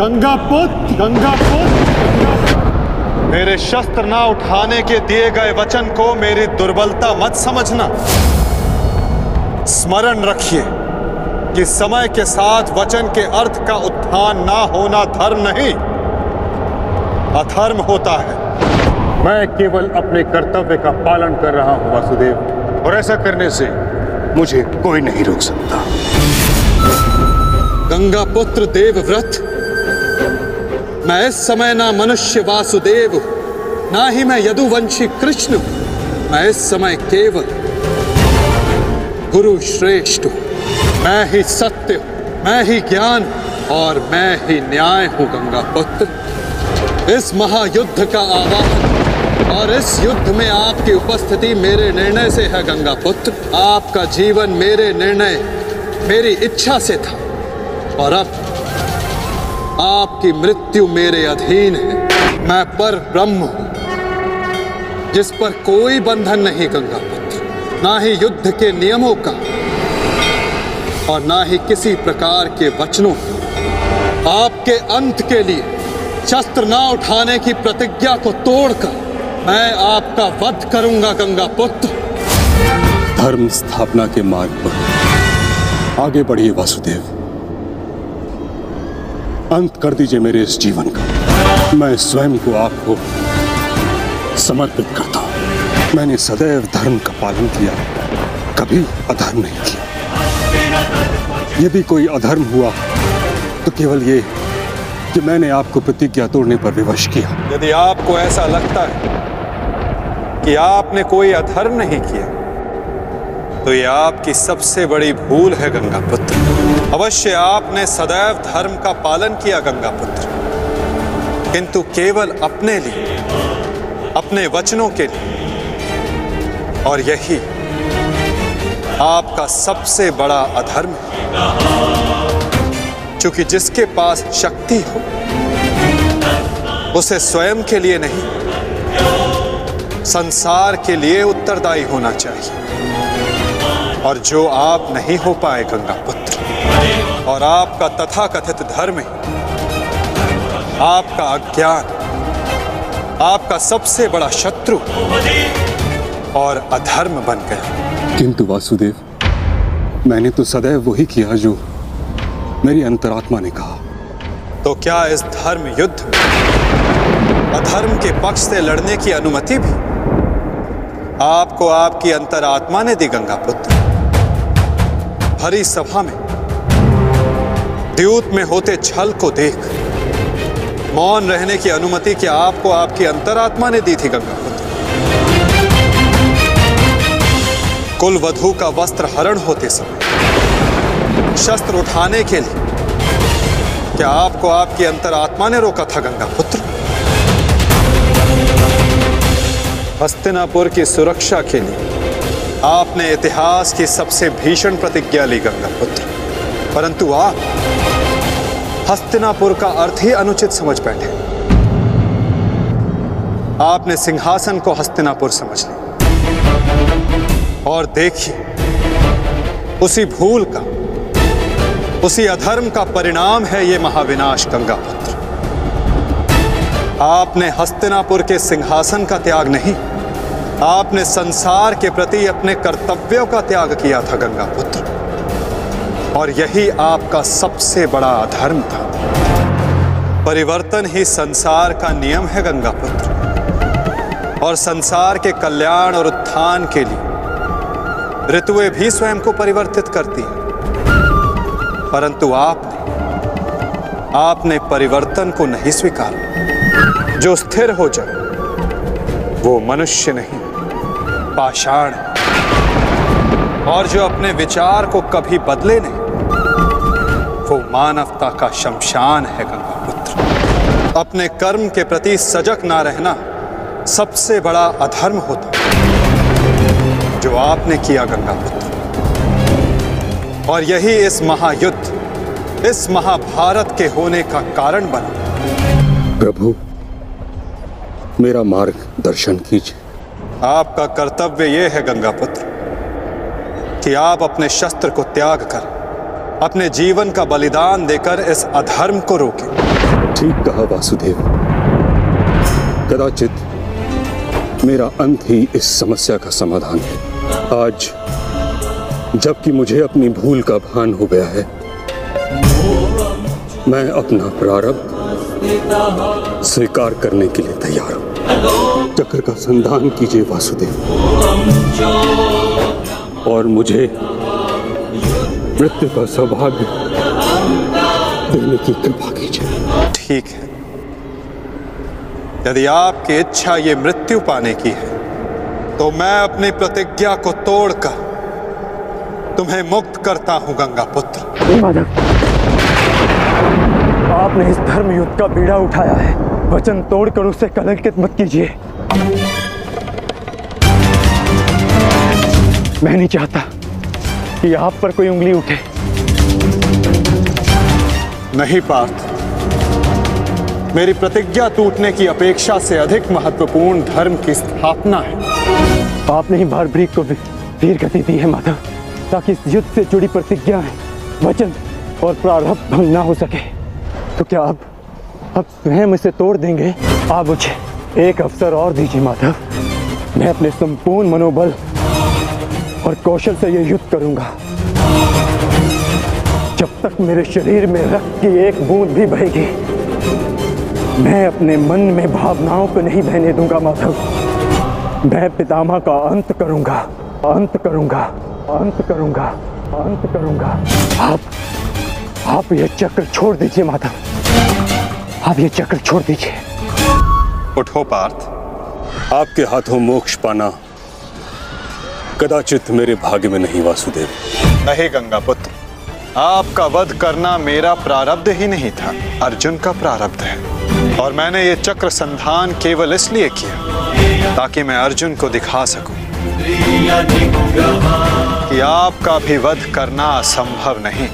गंगा पुत्र गंगा पुत्र मेरे शस्त्र ना उठाने के दिए गए वचन को मेरी दुर्बलता मत समझना। स्मरण रखिए कि समय के साथ वचन के अर्थ का उत्थान ना होना धर्म नहीं अधर्म होता है। मैं केवल अपने कर्तव्य का पालन कर रहा हूँ वासुदेव। और ऐसा करने से मुझे कोई नहीं रोक सकता। गंगा पुत्र देवव्रत मैं इस समय ना मनुष्य वासुदेव ना ही मैं यदुवंशी कृष्ण। मैं इस समय केवल गुरु श्रेष्ठ। मैं ही सत्य मैं ही ज्ञान और मैं ही न्याय हूँ, गंगा पुत्र इस महायुद्ध का आवाहन और इस युद्ध में आपकी उपस्थिति मेरे निर्णय से है, गंगा पुत्र आपका जीवन मेरे निर्णय, मेरी इच्छा से था और अब आपकी मृत्यु मेरे अधीन है। मैं पर ब्रह्म हूँ, जिस पर कोई बंधन नहीं गंगा पुत्र ना ही युद्ध के नियमों का, और ना ही किसी प्रकार के वचनों का। आपके अंत के लिए शस्त्र ना उठाने की प्रतिज्ञा को तोड़कर मैं आपका वध करूँगा गंगा पुत्र धर्म स्थापना के मार्ग पर। आगे बढ़िए, वासुदेव। अंत कर दीजिए मेरे इस जीवन का। मैं स्वयं को आपको समर्पित करता हूँ। मैंने सदैव धर्म का पालन किया, कभी अधर्म नहीं किया। यदि कोई अधर्म हुआ तो केवल ये कि मैंने आपको प्रतिज्ञा तोड़ने पर विवश किया। यदि आपको ऐसा लगता है कि आपने कोई अधर्म नहीं किया तो ये आपकी सबसे बड़ी भूल है, गंगा पुत्र। अवश्य आपने सदैव धर्म का पालन किया गंगा पुत्र किंतु केवल अपने लिए, अपने वचनों के लिए। और यही आपका सबसे बड़ा अधर्म है। क्योंकि जिसके पास शक्ति हो, उसे स्वयं के लिए नहीं, संसार के लिए उत्तरदायी होना चाहिए। और जो आप नहीं हो पाए गंगा और आपका तथाकथित धर्म ही आपका अज्ञान आपका सबसे बड़ा शत्रु और अधर्म बन गया। किंतु वासुदेव मैंने तो सदैव वही किया जो मेरी अंतरात्मा ने कहा। तो क्या इस धर्म युद्ध में अधर्म के पक्ष से लड़ने की अनुमति भी आपको आपकी अंतरात्मा ने दी गंगा पुत्र? भरी सभा में द्यूत में होते छल को देख। मौन रहने की अनुमति क्या आपको आपकी अंतरात्मा ने दी थी गंगा पुत्र कुल वधु का वस्त्र हरण होते समय। शस्त्र उठाने के लिए। क्या आपको आपकी अंतरात्मा ने रोका था गंगा पुत्र हस्तिनापुर की सुरक्षा के लिए। आपने इतिहास की सबसे भीषण प्रतिज्ञा ली गंगा पुत्र परंतु आप हस्तिनापुर का अर्थ ही अनुचित समझ बैठे। आपने सिंहासन को हस्तिनापुर समझ लिया। और देखिए, उसी भूल का, उसी अधर्म का परिणाम है ये महाविनाश गंगा पुत्र आपने हस्तिनापुर के सिंहासन का त्याग नहीं, आपने संसार के प्रति अपने कर्तव्यों का त्याग किया था गंगा पुत्र और यही आपका सबसे बड़ा अधर्म था। परिवर्तन ही संसार का नियम है गंगा पुत्र और संसार के कल्याण और उत्थान के लिए ऋतुएँ भी स्वयं को परिवर्तित करती हैं। परंतु आपने आपने परिवर्तन को नहीं स्वीकारा। जो स्थिर हो जाए, वो मनुष्य नहीं, पाषाण। और जो अपने विचार को कभी बदले नहीं मानवता का शमशान है गंगा पुत्र। अपने कर्म के प्रति सजग ना रहना सबसे बड़ा अधर्म होता जो आपने किया गंगा पुत्र। और यही इस महायुद्ध इस महाभारत के होने का कारण बना। प्रभु मेरा मार्ग दर्शन कीजिए। आपका कर्तव्य यह है गंगा पुत्र कि आप अपने शस्त्र को त्याग कर अपने जीवन का बलिदान देकर इस अधर्म को रोके। ठीक कहा वासुदेव। कदाचित मेरा अंत ही इस समस्या का समाधान है। आज जबकि मुझे अपनी भूल का भान हो गया है, मैं अपना प्रारब्ध स्वीकार करने के लिए तैयार हूँ। चक्र का संधान कीजिए वासुदेव। और मुझे मृत्यु का सौभाग्य देने की कृपा कीजिए। ठीक है। यदि आपकी इच्छा ये मृत्यु पाने की है तो मैं अपनी प्रतिज्ञा को तोड़कर तुम्हें मुक्त करता हूँ गंगा पुत्र। आपने इस धर्म युद्ध का बीड़ा उठाया है। वचन तोड़कर उसे कलंकित मत कीजिए। मैं नहीं चाहता कि आप पर कोई उंगली उठे। नहीं पार्थ। मेरी प्रतिज्ञा टूटने की अपेक्षा से अधिक महत्वपूर्ण धर्म की स्थापना है। आपने ही भारभ्रीक को वीर गति दी है माता ताकि इस युद्ध से जुड़ी प्रतिज्ञाएँ वचन और प्रारब्ध भंग ना हो सके। तो क्या आप अब स्वयं इसे तोड़ देंगे? आप मुझे एक अवसर और दीजिए माधव मैं अपने संपूर्ण मनोबल और कौशल से ये युद्ध करूँगा। जब तक मेरे शरीर में रक्त की एक बूंद भी बहेगी, मैं अपने मन में भावनाओं को नहीं बहने दूँगा, माधव। मैं पितामह का अंत करूँगा अंत करूँगा अंत करूँगा अंत करूँगा। आप आप ये चक्र छोड़ दीजिए, माधव। आप ये चक्र छोड़ दीजिए। उठो, पार्थ। आपके हाथों मोक्ष पाना कदाचित मेरे भाग्य में नहीं, वासुदेव। नहीं गंगा पुत्र, आपका वध करना मेरा प्रारब्ध ही नहीं था, अर्जुन का प्रारब्ध है। और मैंने ये चक्र संधान केवल इसलिए किया, ताकि मैं अर्जुन को दिखा सकूँ कि आपका भी वध करना असंभव नहीं।